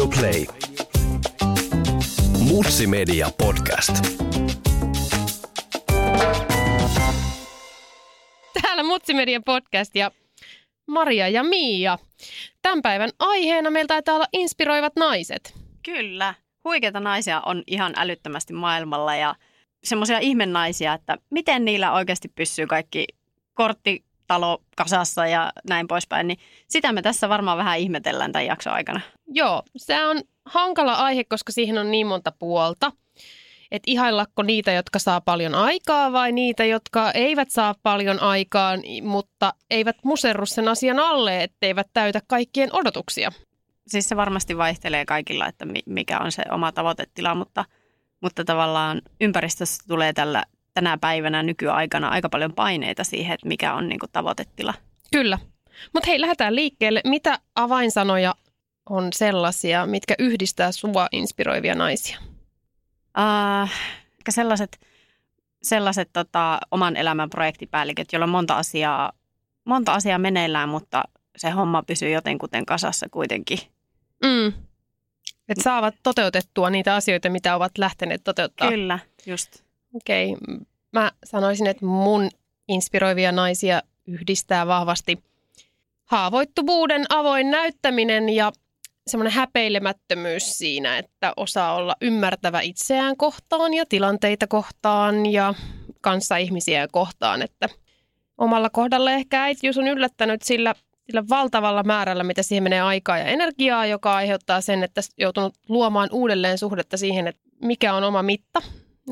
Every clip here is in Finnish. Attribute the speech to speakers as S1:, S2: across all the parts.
S1: Radio Play. Mutsi Media Podcast.
S2: Täällä Mutsimedian podcast ja Maria ja Miia. Tämän päivän aiheena meillä taitaa olla inspiroivat naiset.
S3: Kyllä. Huikeita naisia on ihan älyttömästi maailmalla ja semmoisia ihmennaisia, että miten niillä oikeasti pysyy kaikki korttitalo kasassa ja näin poispäin. Niin sitä me tässä varmaan vähän ihmetellään tämän jakson aikana.
S2: Joo, se on hankala aihe, koska siihen on niin monta puolta. Että ihaillako niitä, jotka saa paljon aikaa vai niitä, jotka eivät saa paljon aikaa, mutta eivät muserru sen asian alle, etteivät täytä kaikkien odotuksia.
S3: Siis se varmasti vaihtelee kaikilla, että mikä on se oma tavoitetila, mutta, mutta tavallaan ympäristössä tulee tällä, tänä päivänä nykyaikana aika paljon paineita siihen, että mikä on niin kuin tavoitetila.
S2: Kyllä. Mutta hei, lähdetään liikkeelle. Mitä avainsanoja on sellaisia, mitkä yhdistää sua inspiroivia naisia?
S3: Uh, sellaiset, sellaiset tota, oman elämän projektipäälliköt, joilla on monta asiaa, monta asiaa meneillään, mutta se homma pysyy jotenkuten kasassa kuitenkin.
S2: Mm. Että saavat toteutettua niitä asioita, mitä ovat lähteneet toteuttaa.
S3: Kyllä, just.
S2: Okei, okay. Mä sanoisin, että mun inspiroivia naisia yhdistää vahvasti haavoittuvuuden avoin näyttäminen ja semmoinen häpeilemättömyys siinä, että osaa olla ymmärtävä itseään kohtaan ja tilanteita kohtaan ja kanssa ihmisiä kohtaan. Että omalla kohdalla ehkä äitiys on yllättänyt sillä, sillä valtavalla määrällä, mitä siihen menee aikaa ja energiaa, joka aiheuttaa sen, että joutunut luomaan uudelleen suhdetta siihen, että mikä on oma mitta,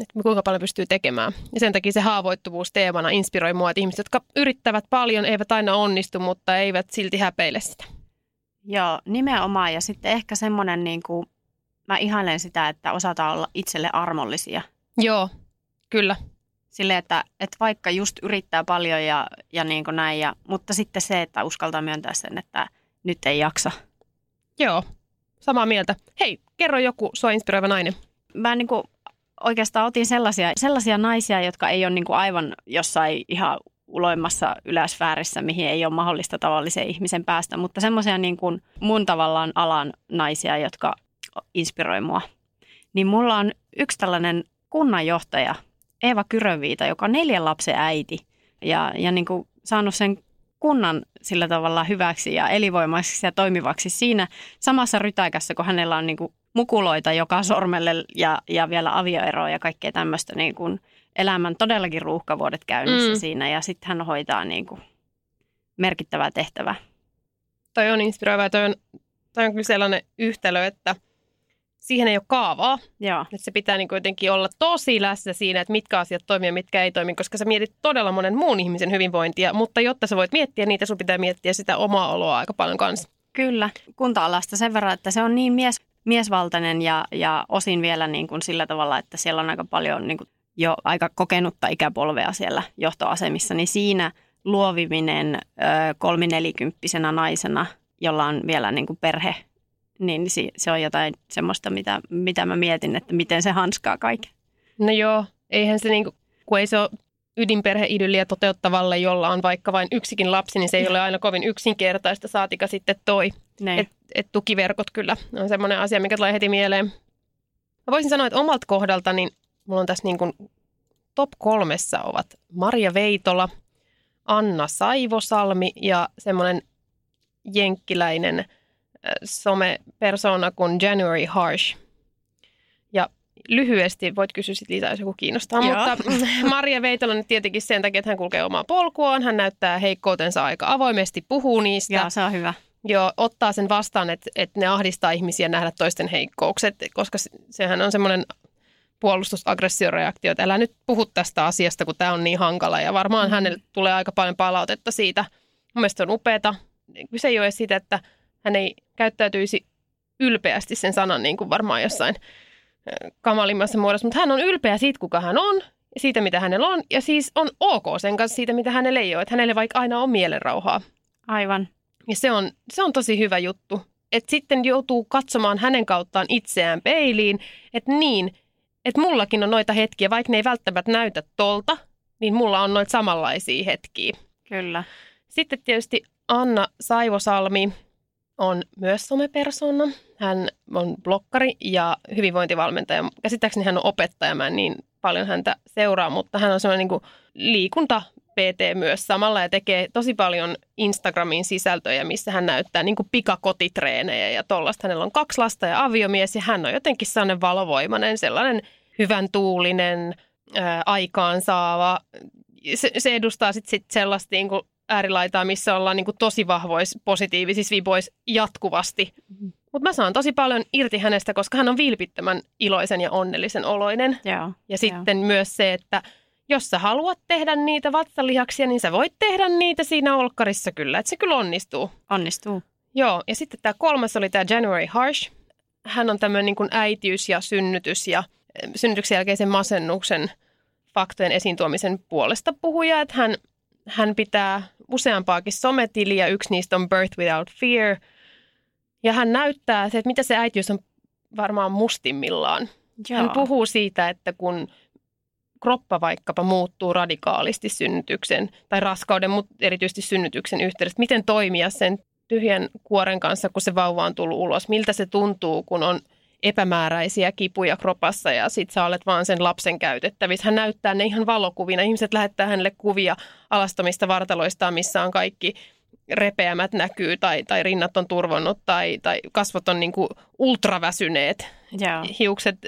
S2: että kuinka paljon pystyy tekemään. Ja sen takia se haavoittuvuus teemana inspiroi mua, että ihmiset, jotka yrittävät paljon, eivät aina onnistu, mutta eivät silti häpeile sitä.
S3: Joo, nimenomaan. Ja sitten ehkä semmoinen, niin kuin, mä ihailen sitä, että osataan olla itselle armollisia.
S2: Joo, kyllä.
S3: Sille, että, että vaikka just yrittää paljon ja, ja niin kuin näin, ja, mutta sitten se, että uskaltaa myöntää sen, että nyt ei jaksa.
S2: Joo, samaa mieltä. Hei, kerro joku sua inspiroiva nainen.
S3: Mä niin kuin oikeastaan otin sellaisia, sellaisia naisia, jotka ei ole niin kuin aivan jossain ihan uloimmassa yläsfäärissä, mihin ei ole mahdollista tavallisen ihmisen päästä, mutta semmoisia niin kuin mun tavallaan alan naisia, jotka inspiroi mua. Niin mulla on yksi tällainen kunnanjohtaja, Eeva Kyröviita, joka on neljän lapsen äiti ja, ja niin kuin saanut sen kunnan sillä tavalla hyväksi ja elinvoimaiseksi ja toimivaksi siinä samassa rytäkässä, kun hänellä on niin kuin mukuloita joka sormelle ja, ja vielä avioeroa ja kaikkea tämmöistä niin kuin elämän todellakin ruuhkavuodet käynnissä mm. siinä ja sitten hän hoitaa niin kuin merkittävää tehtävää.
S2: Toi on inspiroiva toi on, toi on kyllä sellainen yhtälö, että siihen ei ole kaavaa.
S3: Joo.
S2: Että se pitää niin jotenkin olla tosi läsnä siinä, että mitkä asiat toimii ja mitkä ei toimi, koska sä mietit todella monen muun ihmisen hyvinvointia, mutta jotta sä voit miettiä niitä, sun pitää miettiä sitä omaa oloa aika paljon kanssa.
S3: Kyllä, kunta-alasta sen verran, että se on niin mies, miesvaltainen ja, ja osin vielä niin kuin sillä tavalla, että siellä on aika paljon niin kuin jo aika kokenutta ikäpolvea siellä johtoasemissa, niin siinä luoviminen kolminelikymppisenä naisena, jolla on vielä niin kuin perhe, niin se on jotain semmoista, mitä, mitä mä mietin, että miten se hanskaa kaiken.
S2: No joo, eihän se niin kuin, kun ei se ole ydinperheidylliä toteuttavalle, jolla on vaikka vain yksikin lapsi, niin se ei ole aina kovin yksinkertaista, saatika sitten toi. Et, et tukiverkot kyllä on semmoinen asia, mikä tulee heti mieleen. Mä voisin sanoa, että omalta kohdalta niin mulla on tässä niin kuin top kolmessa ovat Maria Veitola, Anna Saivosalmi ja semmoinen jenkkiläinen somepersona kuin January Harsh. Ja lyhyesti voit kysyä sitten lisää, jos joku kiinnostaa. Joo. Mutta Maria Veitola nyt tietenkin sen takia, että hän kulkee omaa polkuaan. Hän näyttää heikkoutensa aika avoimesti, puhuu niistä.
S3: Joo, se on hyvä.
S2: Joo, ottaa sen vastaan, että, että ne ahdistaa ihmisiä nähdä toisten heikkoukset, koska sehän on semmoinen puolustusaggressioreaktio, että älä nyt puhu tästä asiasta, kun tämä on niin hankala. Ja varmaan mm. hänelle tulee aika paljon palautetta siitä. Mun mielestä on upeata. Kyse ei ole siitä, että hän ei käyttäytyisi ylpeästi sen sanan niin kuin varmaan jossain kamalimmassa muodossa, mutta hän on ylpeä siitä, kuka hän on, siitä, mitä hänellä on, ja siis on ok sen kanssa siitä, mitä hänelle ei ole, että hänelle vaikka aina on mielenrauhaa.
S3: Aivan.
S2: Ja se on, se on tosi hyvä juttu. Että sitten joutuu katsomaan hänen kauttaan itseään peiliin, että niin, että mullakin on noita hetkiä, vaikka ne ei välttämättä näytä tolta, niin mulla on noita samanlaisia hetkiä.
S3: Kyllä.
S2: Sitten tietysti Anna Saivosalmi. On myös somepersona. Hän on blokkari ja hyvinvointivalmentaja. Käsittääkseni hän on opettaja, mä en niin paljon häntä seuraa, mutta hän on semmoinen niin liikunta PT myös samalla ja tekee tosi paljon Instagramin sisältöjä, missä hän näyttää niin kuin pikakotitreenejä ja tollaista. Hänellä on kaksi lasta ja aviomies ja hän on jotenkin sellainen valovoimainen, sellainen hyvän tuulinen, ää, aikaansaava. Se, se edustaa sitten sit sellaista niin kuin äärilaitaa, missä ollaan niin kuin tosi vahvois positiivisissa viboissa jatkuvasti. Mm-hmm. Mutta mä saan tosi paljon irti hänestä, koska hän on vilpittömän iloisen ja onnellisen oloinen.
S3: Joo,
S2: ja sitten joo. myös se, että jos sä haluat tehdä niitä vatsalihaksia, niin sä voit tehdä niitä siinä olkkarissa kyllä. Että se kyllä onnistuu.
S3: Onnistuu.
S2: Joo, ja sitten tämä kolmas oli tämä January Harsh. Hän on tämmöinen niin kuin äitiys ja synnytys ja synnytyksen jälkeisen masennuksen faktojen esiin tuomisen puolesta puhuja. Että hän, hän pitää useampaakin sometiliä. Yksi niistä on Birth Without Fear. Ja hän näyttää se, että mitä se äitiys on varmaan mustimmillaan. Joo. Hän puhuu siitä, että kun kroppa vaikkapa muuttuu radikaalisti synnytyksen tai raskauden, mutta erityisesti synnytyksen yhteydessä, miten toimia sen tyhjän kuoren kanssa, kun se vauva on tullut ulos, miltä se tuntuu, kun on epämääräisiä kipuja kropassa ja sit sä olet vaan sen lapsen käytettävissä. Hän näyttää ne ihan valokuvina. Ihmiset lähettää hänelle kuvia alastomista vartaloista, missä on kaikki repeämät näkyy tai, tai rinnat on turvonnut tai, tai kasvot on niin kuin ultraväsyneet.
S3: Joo.
S2: Hiukset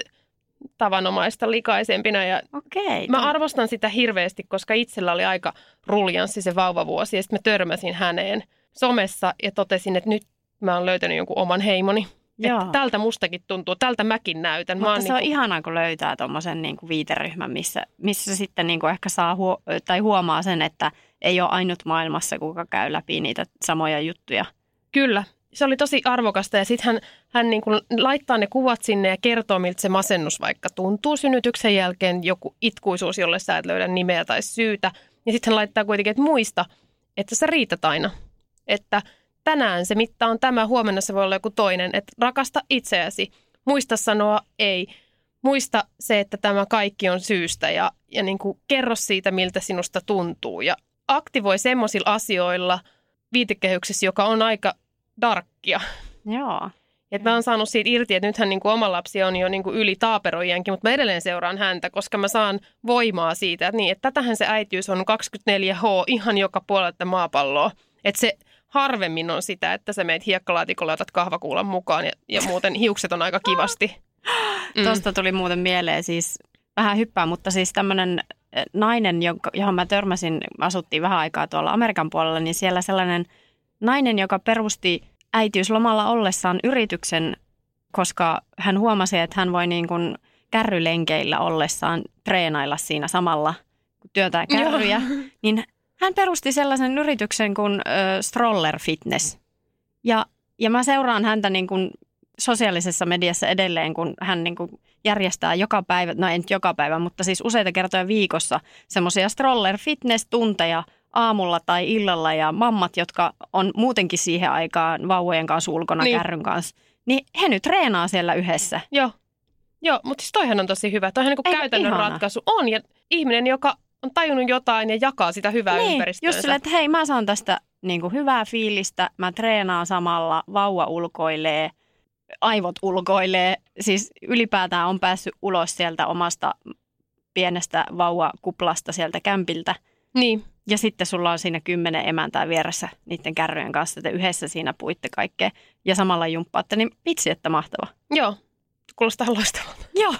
S2: tavanomaista likaisempina. Ja
S3: Okei.
S2: mä arvostan sitä hirveästi, koska itsellä oli aika ruljanssi se vauvavuosi. Ja sitten mä törmäsin häneen somessa ja totesin, että nyt mä oon löytänyt jonkun oman heimoni. Että tältä mustakin tuntuu, tältä mäkin näytän.
S3: Mutta
S2: mä
S3: se niin kuin... on ihanaa, kun löytää tuommoisen niin viiteryhmän, missä, missä sitten niin kuin ehkä saa huo- tai huomaa sen, että ei ole ainut maailmassa, kuka käy läpi niitä samoja juttuja.
S2: Kyllä, se oli tosi arvokasta ja sitten hän, hän niin kuin laittaa ne kuvat sinne ja kertoo, miltä se masennus vaikka tuntuu synnytyksen jälkeen, joku itkuisuus, jolle sä et löydä nimeä tai syytä. Ja sitten hän laittaa kuitenkin, että muista, että sä riität aina. Että tänään se mitta on tämä, huomenna se voi olla joku toinen. Että rakasta itseäsi, muista sanoa ei. Muista se, että tämä kaikki on syystä ja, ja niin kuin kerro siitä, miltä sinusta tuntuu. Ja aktivoi semmoisilla asioilla viitekehyksessä, joka on aika darkkia.
S3: Joo.
S2: Et mä oon saanut siitä irti, että nythän niin kuin oma lapsi on jo niin kuin yli taaperojienkin, mutta mä edelleen seuraan häntä, koska mä saan voimaa siitä, että, niin, että tätähän se äitiys on 24H ihan joka puolelta maapalloa. Että se harvemmin on sitä, että sä meet hiekkalaatikolla otat kahvakuulan mukaan ja, ja muuten hiukset on aika kivasti.
S3: Mm. Tuosta tuli muuten mieleen siis vähän hyppää, mutta siis tämmöinen eh, nainen, johon mä törmäsin, asuttiin vähän aikaa tuolla Amerikan puolella, niin siellä sellainen – nainen, joka perusti äitiyslomalla ollessaan yrityksen, koska hän huomasi, että hän voi niin kuin kärrylenkeillä ollessaan treenailla siinä samalla, kun työtää kärryjä, Joo. niin hän perusti sellaisen yrityksen kuin äh, Stroller Fitness. Ja, ja mä seuraan häntä niin kuin sosiaalisessa mediassa edelleen, kun hän niin kuin järjestää joka päivä, no en joka päivä, mutta siis useita kertoja viikossa semmoisia stroller fitness-tunteja – aamulla tai illalla ja mammat, jotka on muutenkin siihen aikaan vauvojen kanssa ulkona niin. kärryn kanssa, niin he nyt treenaa siellä yhdessä.
S2: Joo, Joo mutta siis toihan on tosi hyvä. Toihan niin käytännön ihana. ratkaisu on ja ihminen, joka on tajunnut jotain ja jakaa sitä hyvää niin, ympäristöä.
S3: just sille, että hei mä saan tästä niin kuin hyvää fiilistä, mä treenaan samalla, vauva ulkoilee, aivot ulkoilee. Siis ylipäätään on päässyt ulos sieltä omasta pienestä vauvakuplasta sieltä kämpiltä.
S2: Niin.
S3: Ja sitten sulla on siinä kymmenen emäntää vieressä niiden kärryjen kanssa, että yhdessä siinä puitte kaikkea ja samalla jumppaatte, niin vitsi, että mahtava.
S2: Joo, kuulostaa loistavalta.
S3: Joo.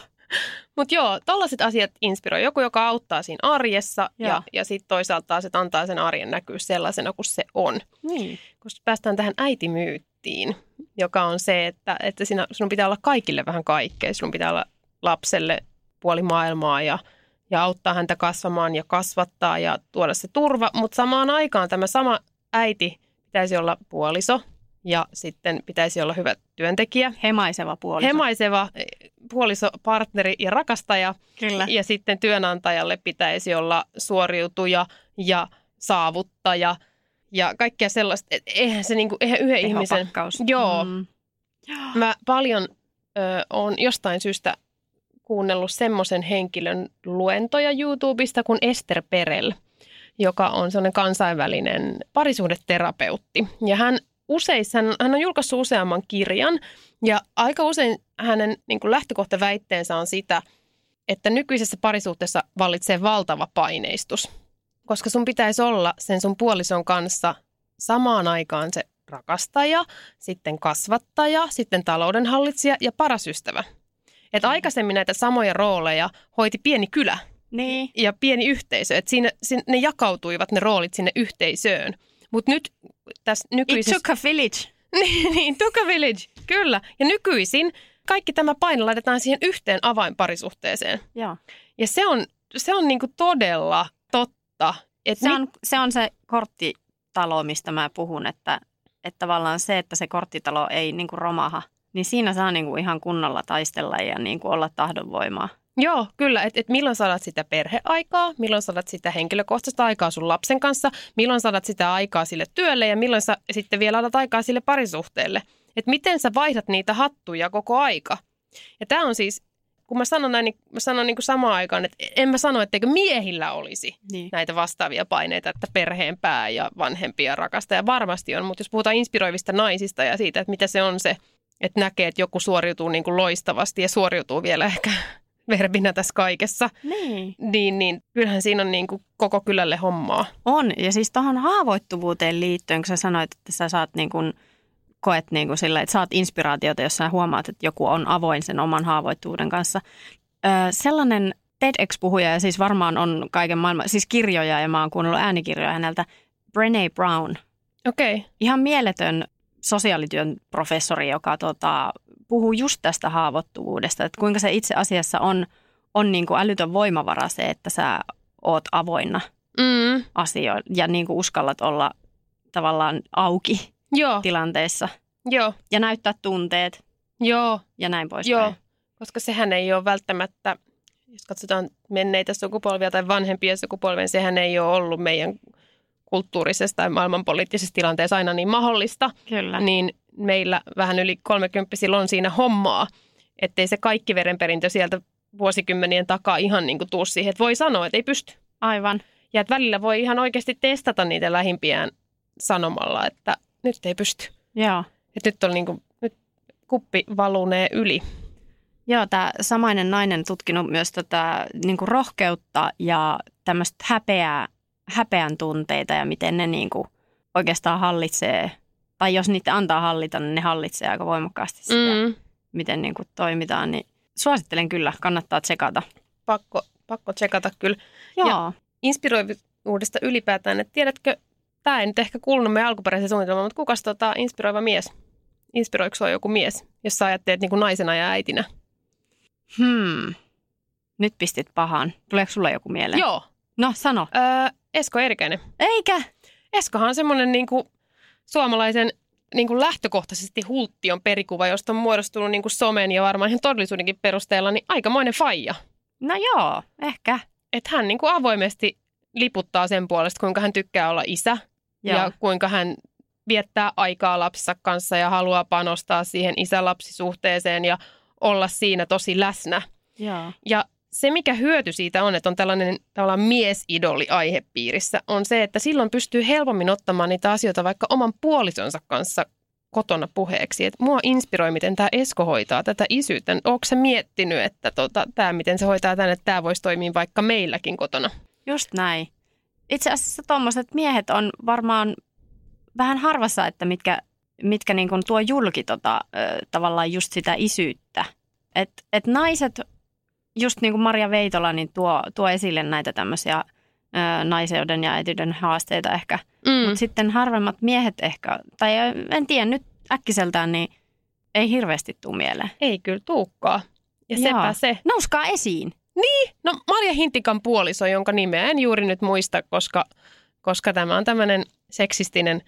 S2: Mutta joo, tällaiset asiat inspiroi. Joku, joka auttaa siinä arjessa joo. ja, ja sitten toisaalta taas, että antaa sen arjen näkyä sellaisena kuin se on.
S3: Niin.
S2: Koska päästään tähän äitimyyttiin, joka on se, että, että sinä, sinun pitää olla kaikille vähän kaikkea. Sinun pitää olla lapselle puoli maailmaa ja – ja auttaa häntä kasvamaan ja kasvattaa ja tuoda se turva. Mutta samaan aikaan tämä sama äiti pitäisi olla puoliso ja sitten pitäisi olla hyvä työntekijä.
S3: Hemaiseva puoliso.
S2: Hemaiseva puoliso, partneri ja rakastaja.
S3: Kyllä.
S2: Ja sitten työnantajalle pitäisi olla suoriutuja ja saavuttaja ja kaikkea sellaista. Eihän se niinku, eihän yhden ihmisen... Joo. Mm. Mä paljon ö, on jostain syystä kuunnellut semmoisen henkilön luentoja YouTubesta kuin Esther Perel, joka on sellainen kansainvälinen parisuhdeterapeutti. Ja hän useissa, hän, hän on julkaissut useamman kirjan ja aika usein hänen niin kuin lähtökohtaväitteensä on sitä, että nykyisessä parisuhteessa vallitsee valtava paineistus. Koska sun pitäisi olla sen sun puolison kanssa samaan aikaan se rakastaja, sitten kasvattaja, sitten taloudenhallitsija ja paras ystävä. Et aikaisemmin näitä samoja rooleja hoiti pieni kylä
S3: Niin.
S2: ja pieni yhteisö. Et siinä, siinä, ne jakautuivat ne roolit sinne yhteisöön. Mutta nyt tässä
S3: It
S2: nykyisessä...
S3: took a village.
S2: niin, niin, took a village, kyllä. Ja nykyisin kaikki tämä paine laitetaan siihen yhteen avainparisuhteeseen.
S3: Joo.
S2: Ja se on, se on niinku todella totta. Et
S3: Se on, se on se korttitalo, mistä mä puhun, että, että tavallaan se, että se korttitalo ei niin kuin romaha, niin siinä saa niin kuin ihan kunnolla taistella ja niin kuin olla tahdonvoimaa.
S2: Joo, kyllä. Että et milloin saat sitä perheaikaa, milloin saat sitä henkilökohtaista aikaa sun lapsen kanssa, milloin saat sitä aikaa sille työlle ja milloin sä sitten vielä alat aikaa sille parisuhteelle. Että miten sä vaihdat niitä hattuja koko aika. Ja tämä on siis, kun mä sanon näin, niin mä sanon niin kuin samaan aikaan, että en mä sano, etteikö miehillä olisi
S3: Niin.
S2: näitä vastaavia paineita, että perheen pää ja vanhempi ja rakasta ja varmasti on. Mutta jos puhutaan inspiroivista naisista ja siitä, että mitä se on se, että näkee, että joku suoriutuu niin kuin loistavasti ja suoriutuu vielä ehkä verbinä tässä kaikessa,
S3: Niin.
S2: niin, niin kyllähän siinä on niin kuin koko kylälle hommaa.
S3: On. Ja siis tuohon haavoittuvuuteen liittyen, kun sä sanoit, että sä saat niin kuin, koet niin kuin sillä, että saat inspiraatiota, jos sä huomaat, että joku on avoin sen oman haavoittuvuuden kanssa. Öö, sellainen TEDx-puhuja, ja siis varmaan on kaiken maailman, siis kirjoja, ja mä oon kuunnellut äänikirjoja häneltä, Brené Brown.
S2: Okei, okay.
S3: Ihan mieletön sosiaalityön professori, joka tota, puhuu just tästä haavoittuvuudesta, että kuinka se itse asiassa on, on niin kuin älytön voimavara se, että sä oot avoinna
S2: mm,
S3: asioilla ja niin kuin uskallat olla tavallaan auki
S2: joo,
S3: tilanteessa.
S2: Joo,
S3: ja näyttää tunteet.
S2: Joo,
S3: ja näin poispäin.
S2: joo, koska sehän ei ole välttämättä, jos katsotaan menneitä sukupolvia tai vanhempia sukupolvia, niin sehän ei ole ollut meidän kulttuurisessa tai maailmanpoliittisessa tilanteessa aina niin mahdollista.
S3: Kyllä.
S2: niin meillä vähän yli 30 on siinä hommaa, ettei se kaikki verenperintö sieltä vuosikymmenien takaa ihan niin kuin tuu siihen, että voi sanoa, että ei pysty.
S3: Aivan.
S2: Ja että välillä voi ihan oikeasti testata niitä lähimpiään sanomalla, että nyt ei pysty.
S3: Joo.
S2: Että nyt on niin kuin, nyt kuppi valunee yli.
S3: Joo, tämä samainen nainen tutkinut myös tätä niin kuin rohkeutta ja tämmöistä häpeää, häpeän tunteita ja miten ne niin kuin oikeastaan hallitsee, tai jos niitä antaa hallita, niin ne hallitsee aika voimakkaasti sitä, mm. Miten niin kuin toimitaan. Niin suosittelen kyllä, kannattaa tsekata.
S2: pakko, pakko tsekata kyllä.
S3: Joo,
S2: Ja- Inspiroivuudesta ylipäätään, että tiedätkö, tämä ei nyt ehkä kuulunut meidän alkuperäiseen suunnitelmaan, mutta kukas tota, inspiroiva mies? Inspiroiko sua joku mies, jos sä ajattelet niin kuin naisena ja äitinä?
S3: hmm. nyt pistit pahaan. Tuleeko sulla joku mieleen?
S2: Joo,
S3: No, sano.
S2: Öö, Esko Erikäinen.
S3: Eikä?
S2: Eskohan on semmoinen niin kuin suomalaisen niin kuin lähtökohtaisesti hulttion perikuva, josta on muodostunut niin kuin somen ja varmaan ihan todellisuudenkin perusteella niin aikamoinen faija.
S3: No joo, ehkä.
S2: Että hän niin kuin avoimesti liputtaa sen puolesta, kuinka hän tykkää olla isä
S3: Joo.
S2: ja kuinka hän viettää aikaa lapsensa kanssa ja haluaa panostaa siihen isä-lapsisuhteeseen ja olla siinä tosi läsnä.
S3: Joo.
S2: Ja se, mikä hyöty siitä on, että on tällainen tavallaan miesidoli aihepiirissä, on se, että silloin pystyy helpommin ottamaan niitä asioita vaikka oman puolisonsa kanssa kotona puheeksi. Et mua inspiroi, miten tämä Esko hoitaa tätä isyyttä. Onko se miettinyt, että tota, tämä, miten se hoitaa tänne, että tämä voisi toimia vaikka meilläkin kotona?
S3: Just näin. Itse asiassa tuommoiset miehet on varmaan vähän harvassa, että mitkä, mitkä niin tuo julki tota, tavallaan just sitä isyyttä. Et, et naiset, just niin kuin Maria Veitola, niin tuo, tuo esille näitä tämmöisiä ö, naiseuden ja äityyden haasteita ehkä.
S2: Mm.
S3: Mutta sitten harvemmat miehet ehkä, tai en tiedä nyt äkkiseltään, niin ei hirveästi tule mieleen.
S2: Ei kyllä tuukkaa. Ja
S3: Joo.
S2: sepä se.
S3: Nouskaa esiin.
S2: No Marja Hintikan puoliso, jonka nimeä en juuri nyt muista, koska, koska tämä on tämmöinen seksistinen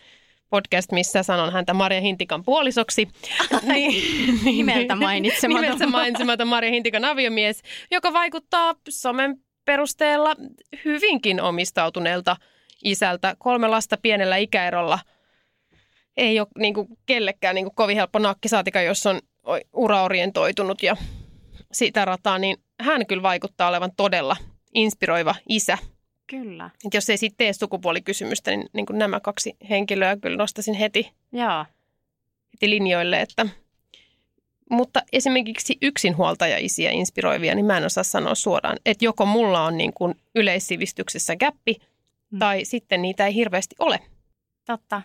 S2: podcast, missä sanon häntä Marja Hintikan puolisoksi. niin,
S3: Nimeltä mainitsematon.
S2: Nimeltä mainitsematon Marja Hintikan aviomies, joka vaikuttaa somen perusteella hyvinkin omistautuneelta isältä. Kolme lasta pienellä ikäerolla. Ei ole niin kuin, kellekään niin kuin, kovin helppo nakkisaatika, jos on uraorientoitunut ja sitä rataa, niin hän kyllä vaikuttaa olevan todella inspiroiva isä.
S3: Kyllä.
S2: Et jos ei sitten tee sukupuolikysymystä, niin, niin kuin nämä kaksi henkilöä kyllä nostaisin heti,
S3: Joo.
S2: heti linjoille. Että. Mutta esimerkiksi yksinhuoltajaisiä inspiroivia, niin mä en osaa sanoa suoraan, että joko mulla on niin kuin yleissivistyksessä käppi,
S3: Mm.
S2: tai sitten niitä ei hirveästi ole.
S3: Totta.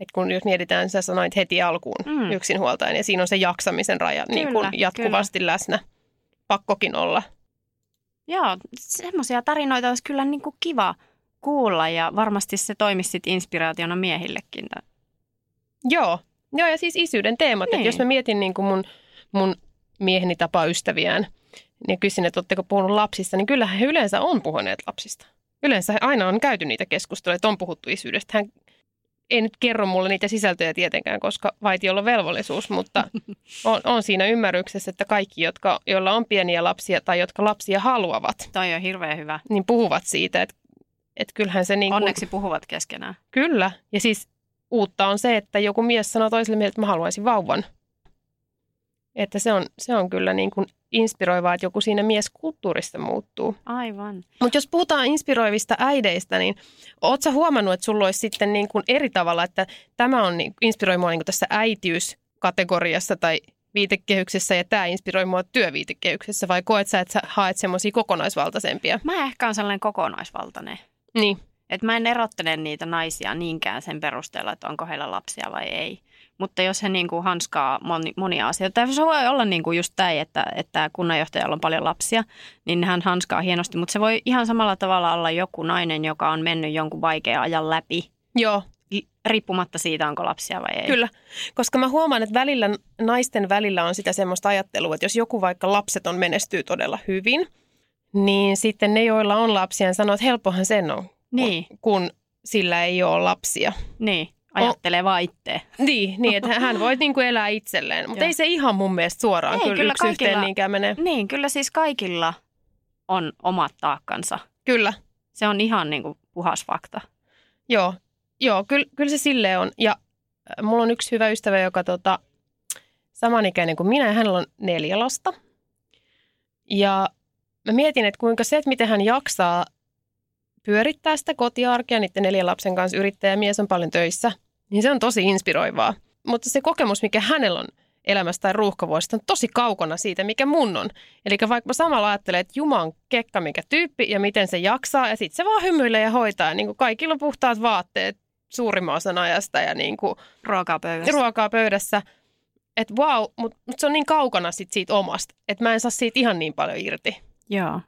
S2: Et kun jos mietitään, sä sanoit heti alkuun
S3: Mm.
S2: yksinhuoltajan, ja siinä on se jaksamisen raja niin kuin
S3: Kyllä,
S2: jatkuvasti läsnä. Pakkokin olla.
S3: Joo, semmoisia tarinoita olisi kyllä niin kuin kiva kuulla ja varmasti se toimisi sit inspiraationa miehillekin.
S2: Joo, Joo ja siis isyyden teemat.
S3: Niin.
S2: Että jos mä mietin niin kuin mun, mun mieheni tapaa ystäviään, niin kysyn, että oletteko puhunut lapsista, niin kyllähän he yleensä on puhuneet lapsista. Yleensä aina on käyty niitä keskusteluja, että on puhuttu isyydestä. Hän ei nyt kerro mulle niitä sisältöjä tietenkään, koska vaitiolla on velvollisuus, mutta on, on siinä ymmärryksessä, että kaikki, jotka, joilla on pieniä lapsia tai jotka lapsia haluavat,
S3: Toi on hirveän hyvä.
S2: niin puhuvat siitä, että, että kyllähän se niin kuin,
S3: Onneksi puhuvat keskenään.
S2: Kyllä. Ja siis uutta on se, että joku mies sanoo toiselle miehelle, että mä haluaisin vauvan. Että se on, se on kyllä niin kuin inspiroivaa, että joku siinä mieskulttuurista muuttuu.
S3: Aivan.
S2: Mutta jos puhutaan inspiroivista äideistä, niin oot sä huomannut, että sulla olisi sitten niin kuin eri tavalla, että tämä on niin, inspiroi mua niin kuin tässä äitiyskategoriassa tai viitekehyksessä ja tämä inspiroi mua työviitekehyksessä vai koet sä, että sä haet semmoisia kokonaisvaltaisempia?
S3: Mä ehkä on sellainen kokonaisvaltainen.
S2: Niin,
S3: Et mä en erottele niitä naisia niinkään sen perusteella, että onko heillä lapsia vai ei. Mutta jos he niin kuin hanskaa moni, monia asioita, tai se voi olla niin kuin just tämä, että, että kunnanjohtajalla on paljon lapsia, niin hän hanskaa hienosti. Mutta se voi ihan samalla tavalla olla joku nainen, joka on mennyt jonkun vaikean ajan läpi,
S2: joo,
S3: riippumatta siitä, onko lapsia vai ei.
S2: Kyllä, koska mä huomaan, että välillä naisten välillä on sitä semmoista ajattelua, että jos joku vaikka lapset on menestyy todella hyvin, niin sitten ne, joilla on lapsia, niin sanoo, että helppohan sen on,
S3: Niin,
S2: kun, kun sillä ei ole lapsia.
S3: niin. Ajattelee vaan itse.
S2: Niin, niin että hän voi niin kuin elää itselleen, mutta ei se ihan mun mielestä suoraan
S3: Ei,
S2: kyllä,
S3: kyllä
S2: yksi yhteen
S3: kaikilla-
S2: niinkään mene.
S3: Niin, kyllä siis kaikilla on omat taakkansa.
S2: Kyllä,
S3: Se on ihan niin kuin puhas fakta.
S2: joo, joo kyllä, kyllä se silleen on. Ja äh, mulla on yksi hyvä ystävä, joka tota, samanikäinen kuin minä ja hänellä on neljä lasta. Ja mä mietin, että kuinka se, että miten hän jaksaa pyörittää sitä kotiarkea niiden neljän lapsen kanssa, yrittäjä mies on paljon töissä, niin se on tosi inspiroivaa. Mutta se kokemus, mikä hänellä on elämästä tai ruuhkavuosista, on tosi kaukana siitä, mikä mun on. Eli vaikka mä samalla ajattelen, että juman kekka mikä tyyppi ja miten se jaksaa, ja sitten se vaan hymyilee ja hoitaa. Niin kuin kaikilla on puhtaat vaatteet suurimman osan ajasta ja niin kuin
S3: Ruokaa pöydässä.
S2: ruokaa pöydässä. Että wow, mutta mut se on niin kaukana sit siitä omasta, että mä en saa siitä ihan niin paljon irti.
S3: Joo.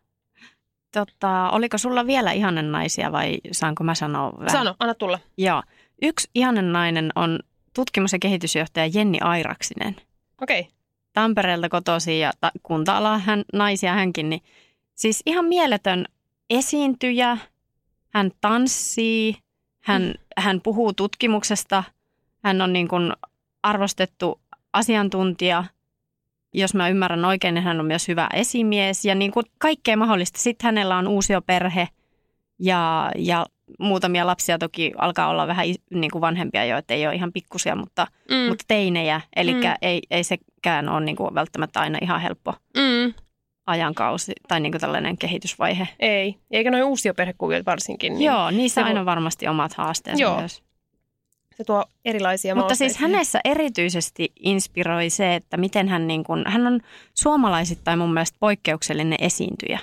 S3: Tota, oliko sulla vielä ihanen naisia vai saanko mä sanoa vähän?
S2: Sano, anna tulla.
S3: Joo. Yksi ihanen nainen on tutkimus- ja kehitysjohtaja Jenni Airaksinen.
S2: Okei. Okay.
S3: Tampereelta kotoisin ja ta- kunta hän, naisia hänkin. Niin, siis ihan mieletön esiintyjä. Hän tanssii, hän, mm. hän puhuu tutkimuksesta, hän on niin kuin arvostettu asiantuntija. Jos mä ymmärrän oikein, niin hän on myös hyvä esimies ja niin kuin kaikkea mahdollista. Sitten hänellä on uusi perhe ja, ja muutamia lapsia toki alkaa olla vähän niin kuin vanhempia jo, että ei ole ihan pikkusia, mutta,
S2: Mm.
S3: mutta teinejä. Eli
S2: Mm.
S3: ei, ei sekään ole niin kuin välttämättä aina ihan helppo
S2: Mm.
S3: ajankausi tai niin kuin tällainen kehitysvaihe.
S2: Ei. Eikä noin uusia perhekuviot varsinkin. Niin
S3: Joo, niissä
S2: se
S3: aina varmasti omat haasteensa
S2: Joo,
S3: myös.
S2: Se tuo erilaisia
S3: Mutta siis
S2: mausteita.
S3: hänessä erityisesti inspiroi se, että miten hän, niin kuin, hän on suomalaisittain mun mielestä poikkeuksellinen esiintyjä.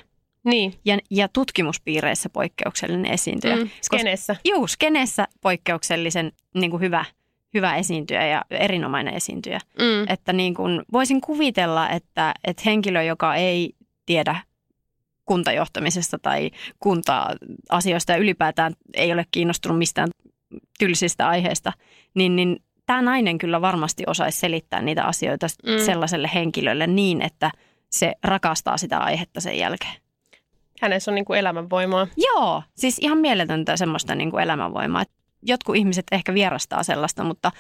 S2: Niin,
S3: Ja, ja tutkimuspiireissä poikkeuksellinen esiintyjä.
S2: mm. skenessä.
S3: Juu, skenessä poikkeuksellisen niin kuin hyvä, hyvä esiintyjä ja erinomainen esiintyjä.
S2: Mm.
S3: Että niin kuin, voisin kuvitella, että, että henkilö, joka ei tiedä kuntajohtamisesta tai kunta-asioista ja ylipäätään ei ole kiinnostunut mistään tylsistä aiheista, niin, niin tämä nainen kyllä varmasti osaisi selittää niitä asioita
S2: Mm.
S3: mm. sellaiselle henkilölle niin, että se rakastaa sitä aihetta sen jälkeen.
S2: Hänessä on niin kuin elämänvoimaa.
S3: Joo, siis ihan mieletöntä semmoista niin kuin elämänvoimaa. Jotkut ihmiset ehkä vierastaa sellaista, mutta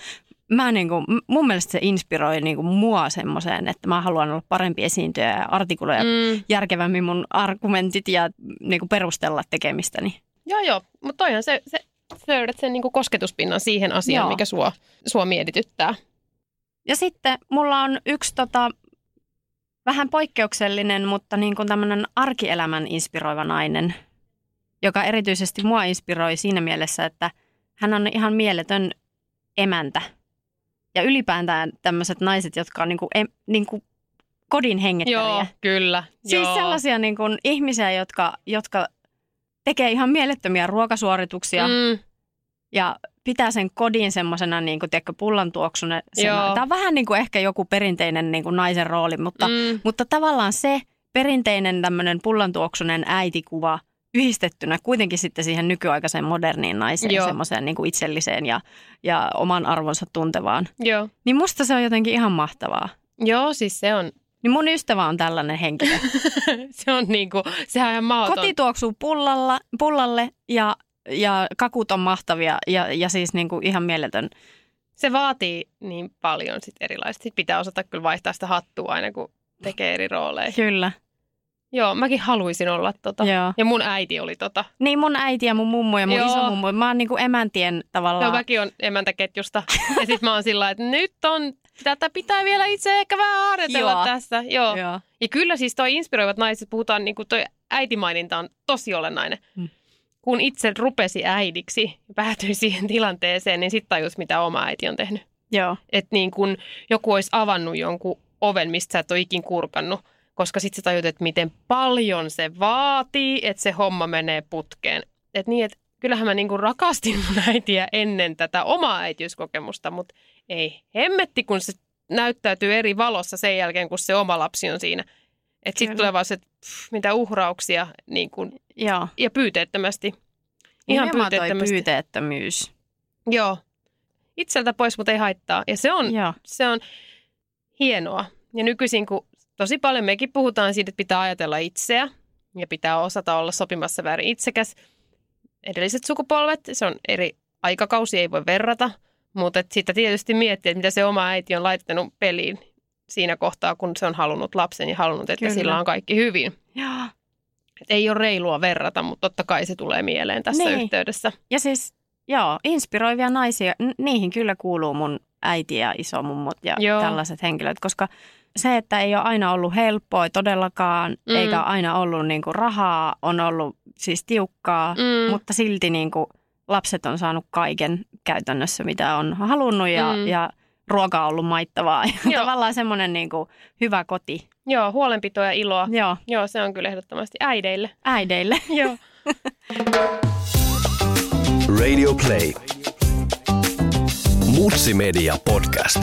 S3: mä niin kuin, mun mielestä se inspiroi niin kuin mua semmoiseen, että mä haluan olla parempi esiintyjä ja artikuloida mm.
S2: Mm.
S3: järkevämmin mun argumentit ja niin kuin perustella tekemistäni.
S2: Joo, joo. Mutta toihan se, se löydät sen niin kuin kosketuspinnan siihen asiaan,
S3: Joo.
S2: mikä sua, sua mietityttää.
S3: Ja sitten mulla on yksi tota, vähän poikkeuksellinen, mutta niin kuin tämmöinen arkielämän inspiroiva nainen. joka erityisesti mua inspiroi siinä mielessä, että hän on ihan mieletön emäntä. Ja ylipäätään tämmöiset naiset, jotka on niinku, em, niinku kodin hengettäjiä.
S2: Joo, kyllä.
S3: Siis
S2: joo.
S3: sellaisia niin kuin ihmisiä, jotka, jotka tekee ihan mielettömiä ruokasuorituksia
S2: Mm,
S3: ja pitää sen kodin semmoisena niin kuin, tiedätkö, pullan tuoksuna. Tämä on vähän niin kuin ehkä joku perinteinen niin kuin naisen rooli, mutta,
S2: mm,
S3: mutta tavallaan se perinteinen tämmöinen pullantuoksunen äitikuva yhdistettynä kuitenkin sitten siihen nykyaikaiseen moderniin naiseen,
S2: Joo.
S3: semmoiseen niin kuin itselliseen ja, ja oman arvonsa tuntevaan.
S2: joo.
S3: Niin musta se on jotenkin ihan mahtavaa.
S2: joo, siis se on,
S3: Niin mun ystävä on tällainen henkilö.
S2: se on niinku, sehän on ihan mahdoton.
S3: Koti tuoksuu pullalla, pullalle ja, ja kakut on mahtavia ja, ja siis niin kuin ihan mieletön.
S2: Se vaatii niin paljon sit erilaista. Sitten pitää osata kyllä vaihtaa sitä hattua aina, kun tekee eri rooleja.
S3: Kyllä.
S2: Joo, mäkin haluaisin olla tota.
S3: Joo.
S2: Ja mun äiti oli tota.
S3: Niin mun äiti ja mun mummo ja mun
S2: Joo.
S3: iso mummo. Mä oon niin kuin emäntien tavallaan.
S2: No mäkin on emäntäketjusta. ja sit mä oon sillä että nyt on, tätä pitää vielä itse ehkä vähän harjoitella
S3: Joo.
S2: tässä. Joo.
S3: Joo.
S2: Ja kyllä siis toi inspiroivat naiset, puhutaan niin kuin toi äitimaininta on tosi olennainen.
S3: Mm.
S2: Kun itse rupesi äidiksi ja päätyi siihen tilanteeseen, niin sitten tajus, mitä oma äiti on tehnyt.
S3: Joo.
S2: Että niin kun joku olisi avannut jonkun oven, mistä sä et ole ikin kurkannut, koska sitten sä tajut, että miten paljon se vaatii, että se homma menee putkeen. Että niin, että kyllähän mä niin rakastin mun äitiä ennen tätä omaa äitiyskokemusta, mutta ei hemmetti, kun se näyttäytyy eri valossa sen jälkeen, kun se oma lapsi on siinä. Että sitten tulee vaan se, että pff, mitä uhrauksia niin kun,
S3: Joo.
S2: ja pyyteettömästi. Ihan
S3: Nimenomaan toi
S2: pyyteettömästi.
S3: pyyteettömyys.
S2: Joo. Itseltä pois, mutta ei haittaa. Ja se on
S3: Joo.
S2: se on hienoa. Ja nykyisin, kun tosi paljon mekin puhutaan siitä, että pitää ajatella itseä ja pitää osata olla sopimassa väärin itsekäs. Edelliset sukupolvet, se on eri aikakausi, ei voi verrata, mutta sitä tietysti miettii, että mitä se oma äiti on laittanut peliin siinä kohtaa, kun se on halunnut lapsen ja halunnut, että
S3: Kyllä.
S2: sillä on kaikki hyvin.
S3: Joo.
S2: Et ei ole reilua verrata, mutta totta kai se tulee mieleen tässä
S3: Niin.
S2: yhteydessä.
S3: Ja siis, joo, inspiroivia naisia, niihin kyllä kuuluu mun äiti ja isomummot ja
S2: Joo.
S3: tällaiset henkilöt, koska se, että ei ole aina ollut helppoa todellakaan, Mm. eikä aina ollut niinku rahaa, on ollut siis tiukkaa,
S2: Mm.
S3: mutta silti niinku lapset on saanut kaiken käytännössä, mitä on halunnut ja,
S2: Mm.
S3: ja ruoka on ollut maittavaa. Ja
S2: Joo.
S3: tavallaan semmoinen niinku hyvä koti.
S2: Joo, huolenpitoa ja iloa.
S3: Joo,
S2: Joo, se on kyllä ehdottomasti äideille.
S3: äideille.
S2: Joo.
S1: Radio Play. Mutsi Media Podcast.